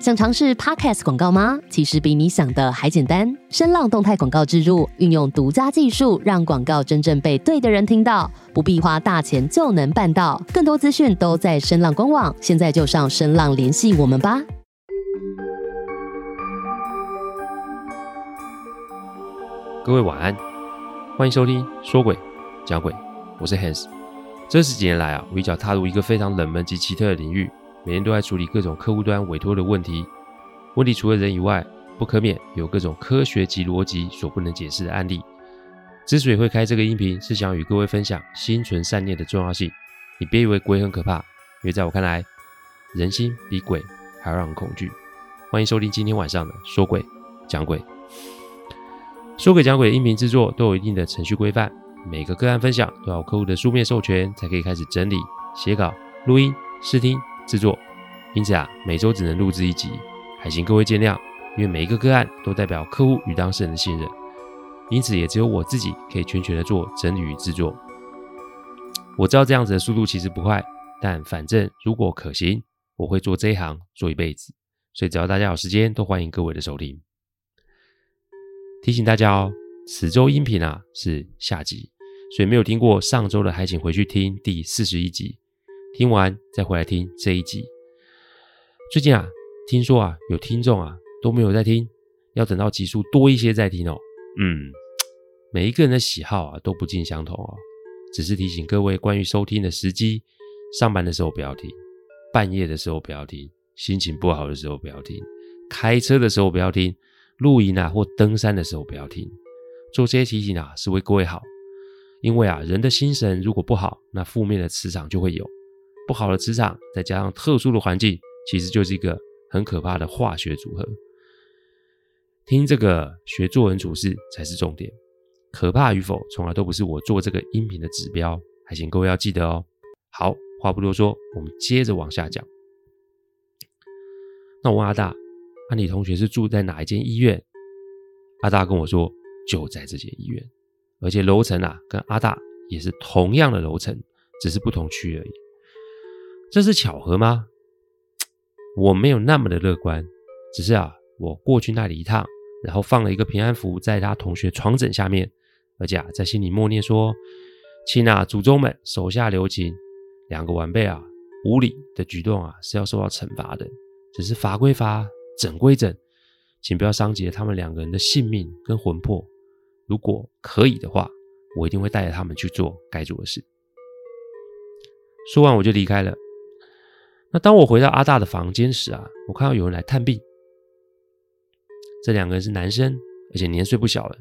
想尝试 Podcast 广告吗？其实比你想的还简单。声浪动态广告植入，运用独家技术，让广告真正被对的人听到，不必花大钱就能办到。更多资讯都在声浪官网，现在就上声浪联系我们吧。各位晚安，欢迎收听说鬼讲鬼，我是 Hans。这十几年来啊，我一脚踏入一个非常冷门及奇特的领域。每天都在处理各种客户端委托的问题，问题除了人以外，不可免有各种科学及逻辑所不能解释的案例。之所以会开这个音频，是想与各位分享心存善念的重要性。你别以为鬼很可怕，因为在我看来，人心比鬼还要让人恐惧。欢迎收听今天晚上的说鬼讲鬼。说鬼讲鬼的音频制作都有一定的程序规范，每个个案分享都要有客户的书面授权才可以开始整理、写稿、录音、试听。制作，因此啊，每周只能录制一集，还请各位见谅。因为每一个个案都代表客户与当事人的信任，因此也只有我自己可以全权的做整理与制作。我知道这样子的速度其实不快，但反正如果可行，我会做这一行做一辈子。所以只要大家有时间，都欢迎各位的收听。提醒大家哦，此周音频啊是下集，所以没有听过上周的，还请回去听第四十一集。听完再回来听这一集。最近啊，听说啊，有听众啊都没有在听，要等到集数多一些再听哦。嗯，每一个人的喜好啊都不尽相同哦。只是提醒各位关于收听的时机：上班的时候不要听，半夜的时候不要听，心情不好的时候不要听，开车的时候不要听，露营啊或登山的时候不要听。做这些提醒啊是为各位好，因为啊人的心神如果不好，那负面的磁场就会有。不好的磁场，再加上特殊的环境，其实就是一个很可怕的化学组合。听这个学做人处事才是重点，可怕与否，从来都不是我做这个音频的指标。还请各位要记得哦。好，话不多说，我们接着往下讲。那我问阿大，那你同学是住在哪一间医院？阿大跟我说，就在这间医院，而且楼层啊，跟阿大也是同样的楼层，只是不同区而已。这是巧合吗？我没有那么的乐观，只是啊，我过去那里一趟，然后放了一个平安符在他同学床枕下面，而且啊，在心里默念说：“请啊，祖宗们手下留情，两个晚辈啊，无礼的举动啊，是要受到惩罚的。只是罚归罚，整归整，请不要伤及他们两个人的性命跟魂魄。如果可以的话，我一定会带着他们去做该做的事。”说完，我就离开了。那当我回到阿大的房间时啊，我看到有人来探病。这两个人是男生，而且年岁不小了，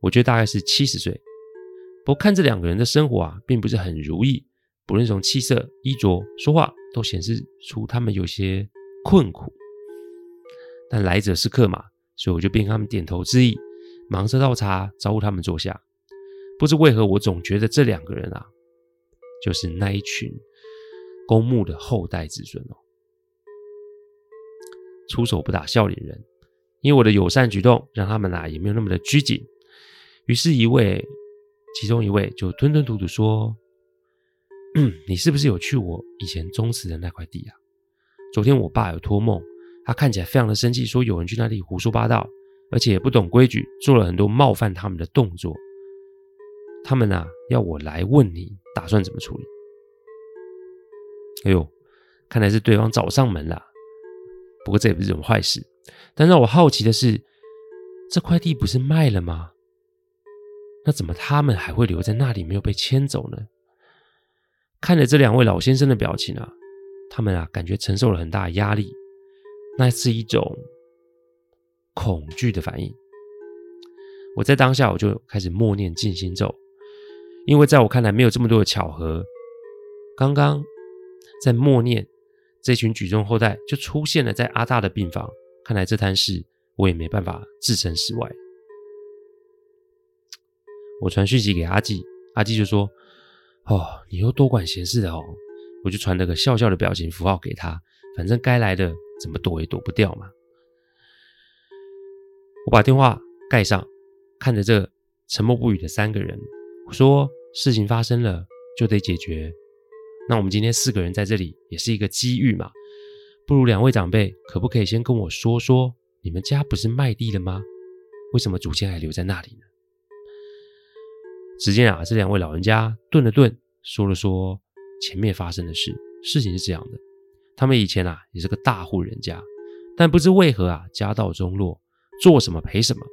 我觉得大概是七十岁。不过看这两个人的生活啊，并不是很如意，不论从气色、衣着、说话，都显示出他们有些困苦。但来者是客嘛，所以我就便跟他们点头致意，忙着倒茶，招呼他们坐下。不知为何，我总觉得这两个人啊，就是那一群。公墓的后代子孙哦，出手不打笑脸人，因为我的友善举动让他们、啊、也没有那么的拘谨。于是，一位其中一位就吞吞吐吐说：“你是不是有去我以前宗祠的那块地啊？昨天我爸有托梦，他看起来非常的生气，说有人去那里胡说八道，而且也不懂规矩，做了很多冒犯他们的动作。他们呐要我来问你，打算怎么处理？”哎呦，看来是对方找上门了。不过这也不是什么坏事。但让我好奇的是，这块地不是卖了吗？那怎么他们还会留在那里，没有被迁走呢？看着这两位老先生的表情啊，他们啊感觉承受了很大的压力，那是一种恐惧的反应。我在当下我就开始默念静心咒，因为在我看来没有这么多的巧合。刚刚。在默念，这群举重后代就出现了在阿大的病房。看来这摊事我也没办法置身事外。我传讯息给阿纪，阿纪就说：“哦，你又多管闲事的哦。”我就传了个笑笑的表情符号给他，反正该来的怎么躲也躲不掉嘛。我把电话盖上，看着这沉默不语的三个人，我说：“事情发生了，就得解决。”那我们今天四个人在这里也是一个机遇嘛，不如两位长辈可不可以先跟我说说，你们家不是卖地了吗？为什么祖先还留在那里呢？只见啊，这两位老人家顿了顿，说了说前面发生的事。事情是这样的，他们以前啊也是个大户人家，但不知为何啊家道中落，做什么赔什么，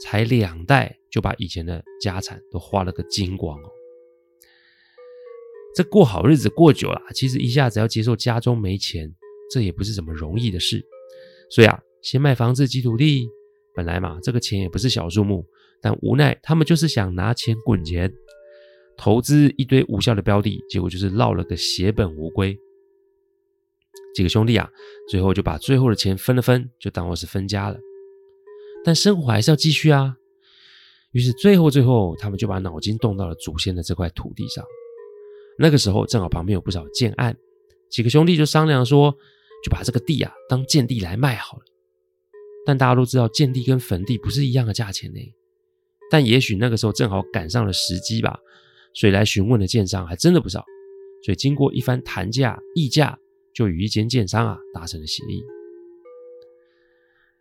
才两代就把以前的家产都花了个精光哦。这过好日子过久了，其实一下子要接受家中没钱，这也不是什么容易的事。所以啊，先卖房子积土地，本来嘛这个钱也不是小数目，但无奈他们就是想拿钱滚钱，投资一堆无效的标的，结果就是落了个血本无归。几个兄弟啊，最后就把最后的钱分了分，就当我是分家了。但生活还是要继续啊。于是最后最后，他们就把脑筋动到了祖先的这块土地上。那个时候正好旁边有不少建案，几个兄弟就商量说，就把这个地啊当建地来卖好了。但大家都知道，建地跟坟地不是一样的价钱呢。但也许那个时候正好赶上了时机吧，所以来询问的建商还真的不少。所以经过一番谈价议价，就与一间建商啊达成了协议。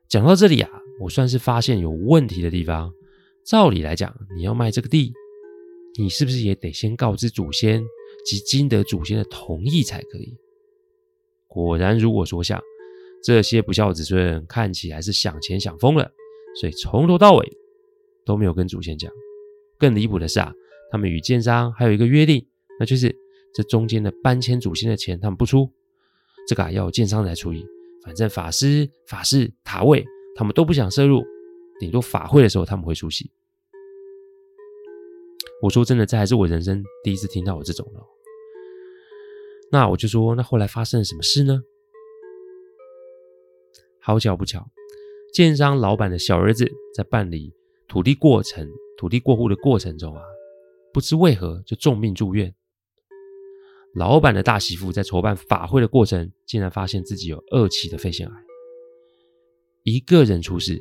讲到这里啊，我算是发现有问题的地方。照理来讲，你要卖这个地，你是不是也得先告知祖先？及经得祖先的同意才可以。果然如我所想，这些不孝子孙看起来是想钱想疯了，所以从头到尾都没有跟祖先讲。更离谱的是啊，他们与建商还有一个约定，那就是这中间的搬迁祖先的钱他们不出，这个啊要建商来处理。反正法师、法事、塔位他们都不想涉入，顶多法会的时候他们会出席。我说真的，这还是我人生第一次听到我这种的。那我就说，那后来发生了什么事呢？好巧不巧，建商老板的小儿子在办理土地过程、土地过户的过程中啊，不知为何就重病住院。老板的大媳妇在筹办法会的过程，竟然发现自己有二期的肺腺癌。一个人出事，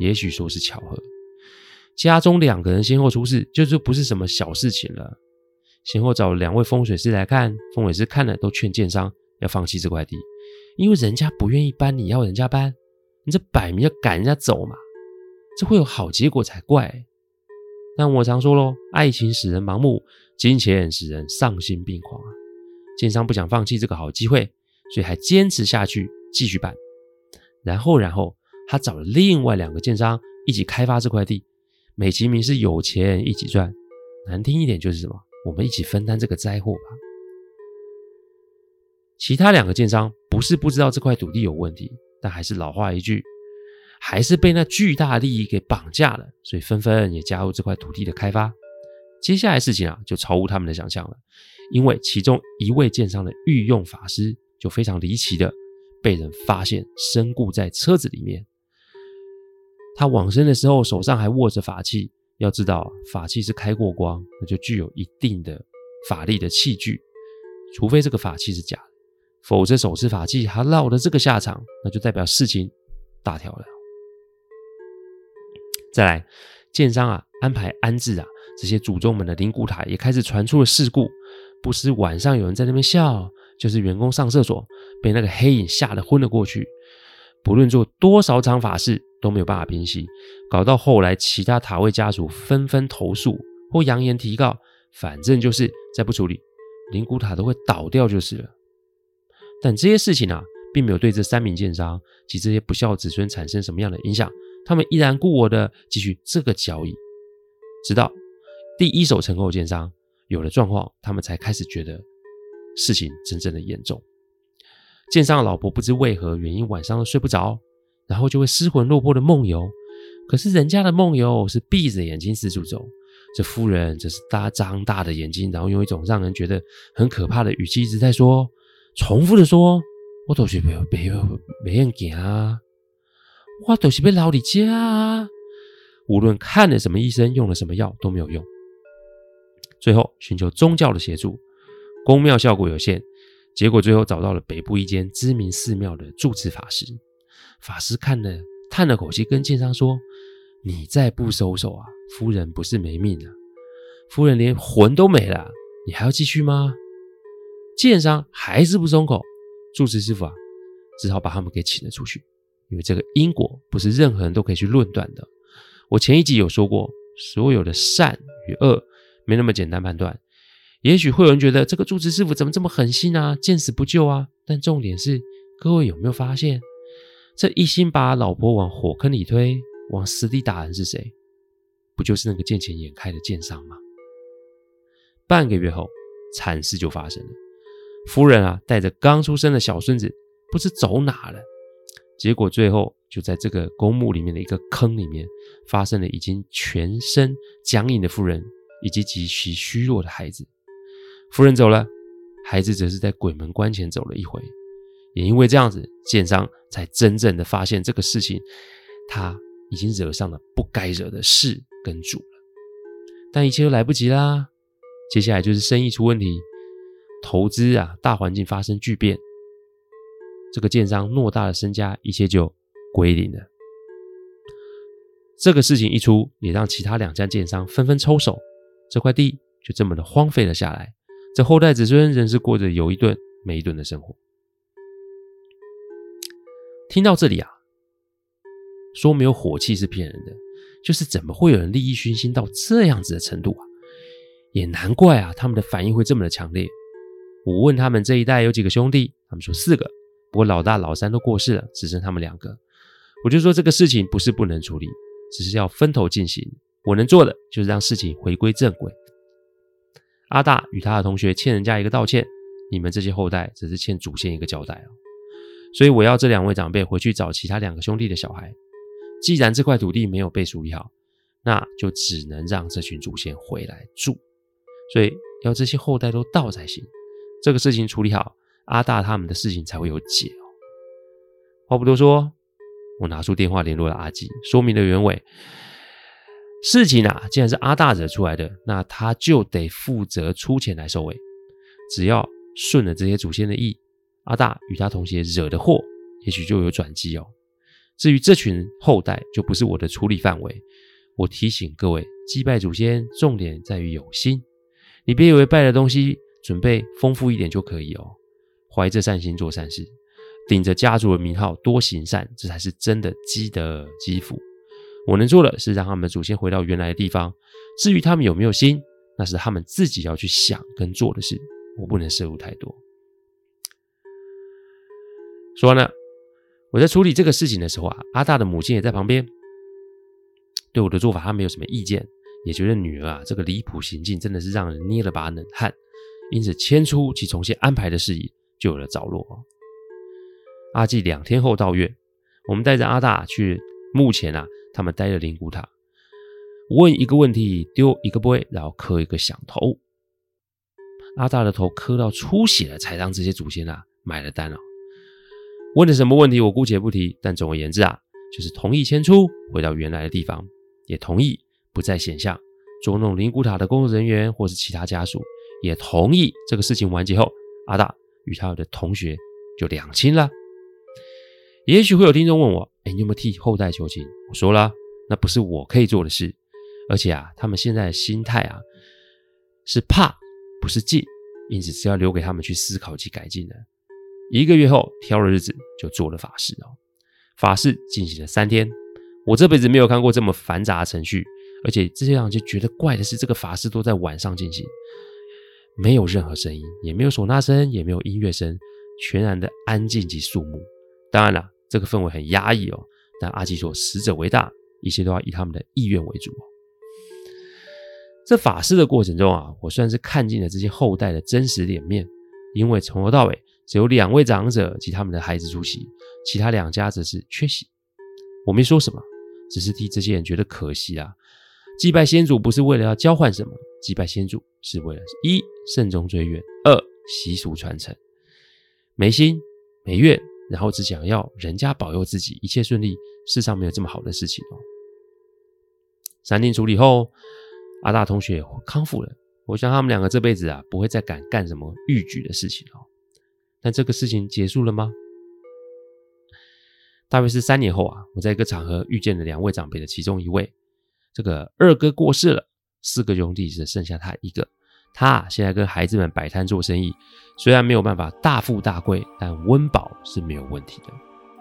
也许说是巧合。家中两个人先后出事，就是不是什么小事情了。先后找了两位风水师来看，风水师看了都劝建商要放弃这块地，因为人家不愿意搬，你要人家搬，你这摆明要赶人家走嘛，这会有好结果才怪。但我常说喽，爱情使人盲目，金钱使人丧心病狂啊。建商不想放弃这个好机会，所以还坚持下去继续办。然后，然后他找了另外两个建商一起开发这块地。美其名是有钱一起赚，难听一点就是什么？我们一起分担这个灾祸吧。其他两个建商不是不知道这块土地有问题，但还是老话一句，还是被那巨大利益给绑架了，所以纷纷也加入这块土地的开发。接下来事情啊，就超乎他们的想象了，因为其中一位建商的御用法师就非常离奇的被人发现身故在车子里面。他往生的时候，手上还握着法器。要知道，法器是开过光，那就具有一定的法力的器具。除非这个法器是假的，否则手持法器还落了这个下场，那就代表事情大条了。再来，建商啊，安排安置啊这些祖宗们的灵骨塔，也开始传出了事故。不时晚上有人在那边笑，就是员工上厕所被那个黑影吓得昏了过去。不论做多少场法事。都没有办法平息，搞到后来其他塔位家属纷纷投诉或扬言提告，反正就是再不处理，灵骨塔都会倒掉就是了。但这些事情啊，并没有对这三名建商及这些不孝子孙产生什么样的影响，他们依然故我的继续这个交易，直到第一手成购建商有了状况，他们才开始觉得事情真正的严重。建商的老婆不知为何原因晚上都睡不着。然后就会失魂落魄的梦游，可是人家的梦游是闭着眼睛四处走，这夫人则是大张大的眼睛，然后用一种让人觉得很可怕的语气一直在说，重复的说：“我都是没有没有没人见啊，我都是被老李家啊。”无论看了什么医生，用了什么药都没有用，最后寻求宗教的协助，宫庙效果有限，结果最后找到了北部一间知名寺庙的住持法师。法师看了，叹了口气，跟建商说：“你再不收手啊，夫人不是没命了，夫人连魂都没了，你还要继续吗？”建商还是不松口。住持师傅啊，只好把他们给请了出去，因为这个因果不是任何人都可以去论断的。我前一集有说过，所有的善与恶没那么简单判断。也许会有人觉得这个住持师傅怎么这么狠心啊，见死不救啊？但重点是，各位有没有发现，这一心把老婆往火坑里推、往死里打人是谁？不就是那个见钱眼开的奸商吗？半个月后，惨事就发生了。夫人啊，带着刚出生的小孙子，不知走哪了。结果最后就在这个公墓里面的一个坑里面，发生了已经全身僵硬的夫人以及极其虚弱的孩子。夫人走了，孩子则是在鬼门关前走了一回。也因为这样子，建商才真正的发现这个事情，他已经惹上了不该惹的事跟主了。但一切都来不及啦，接下来就是生意出问题。投资啊，大环境发生巨变，这个建商偌大的身家，一切就归零了。这个事情一出，也让其他两家建商纷纷抽手，这块地就这么的荒废了下来。这后代子孙仍是过着有一顿没一顿的生活。听到这里啊，说没有火气是骗人的，就是怎么会有人利益熏心到这样子的程度啊？也难怪啊，他们的反应会这么的强烈。我问他们这一代有几个兄弟，他们说四个，不过老大老三都过世了，只剩他们两个。我就说这个事情不是不能处理，只是要分头进行。我能做的就是让事情回归正轨。阿大与他的同学欠人家一个道歉，你们这些后代只是欠祖先一个交代哦。所以我要这两位长辈回去找其他两个兄弟的小孩。既然这块土地没有被处理好，那就只能让这群祖先回来住。所以要这些后代都到才行。这个事情处理好，阿大他们的事情才会有解哦。话不多说，我拿出电话联络了阿基，说明了原委。事情啊，既然是阿大惹出来的，那他就得负责出钱来收尾。只要顺了这些祖先的意，阿大与他同学惹的祸，也许就有转机哦。至于这群后代，就不是我的处理范围。我提醒各位，祭拜祖先，重点在于有心。你别以为拜的东西。准备丰富一点就可以哦，怀着善心做善事，顶着家族的名号多行善，这才是真的积德积福。我能做的是让他们祖先回到原来的地方，至于他们有没有心，那是他们自己要去想跟做的事，我不能涉入太多。说呢，我在处理这个事情的时候啊，阿大的母亲也在旁边，对我的做法他没有什么意见，也觉得女儿啊这个离谱行径真的是让人捏了把冷汗。因此，迁出及重新安排的事宜就有了着落。阿季两天后到院，我们带着阿大去墓前啊，他们待的灵骨塔，问一个问题，丢一个杯，然后磕一个响头。阿大的头磕到出血了，才让这些祖先啊买了单哦。问的什么问题，我姑且不提，但总而言之啊，就是同意迁出，回到原来的地方，也同意不再显像捉弄灵骨塔的工作人员或是其他家属。也同意这个事情完结后，阿大与他的同学就两清了。也许会有听众问我：“哎，你有没有替后代求情？”我说了，那不是我可以做的事。而且啊，他们现在的心态啊，是怕不是敬，因此是要留给他们去思考及改进的。一个月后，挑了日子就做了法事哦。法事进行了三天，我这辈子没有看过这么繁杂的程序，而且这些让人就觉得怪的是，这个法事都在晚上进行。没有任何声音，也没有唢呐声，也没有音乐声，全然的安静及肃穆。当然了，这个氛围很压抑哦。但阿基说：“死者为大，一切都要以他们的意愿为主。”这法事的过程中啊，我算是看尽了这些后代的真实脸面，因为从头到尾只有两位长者及他们的孩子出席，其他两家则是缺席。我没说什么，只是替这些人觉得可惜啊。祭拜先祖不是为了要交换什么，祭拜先祖是为了一慎终追远，二习俗传承。没心没愿，然后只想要人家保佑自己一切顺利，世上没有这么好的事情哦。三天处理后，阿大同学康复了，我想他们两个这辈子啊不会再敢干什么逾矩的事情哦。但这个事情结束了吗？大约是三年后啊，我在一个场合遇见了两位长辈的其中一位。这个二哥过世了，四个兄弟只剩下他一个。他现在跟孩子们摆摊做生意，虽然没有办法大富大贵，但温饱是没有问题的。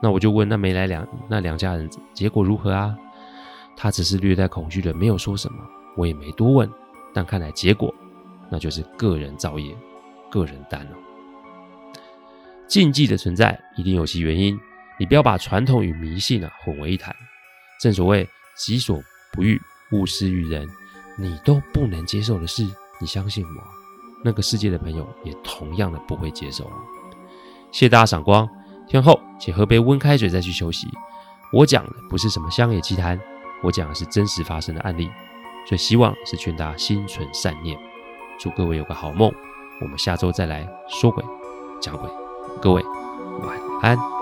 那我就问，那没来两那两家人结果如何啊？他只是略带恐惧的，没有说什么，我也没多问。但看来结果，那就是个人造业，个人担了。禁忌的存在一定有其原因，你不要把传统与迷信啊混为一谈。正所谓己所不欲，勿施于人。你都不能接受的事，你相信我，那个世界的朋友也同样的不会接受。谢谢大家赏光，听后请喝杯温开水再去休息。我讲的不是什么乡野奇谈，我讲的是真实发生的案例，所以希望是劝大家心存善念。祝各位有个好梦，我们下周再来说鬼讲鬼。各位晚安。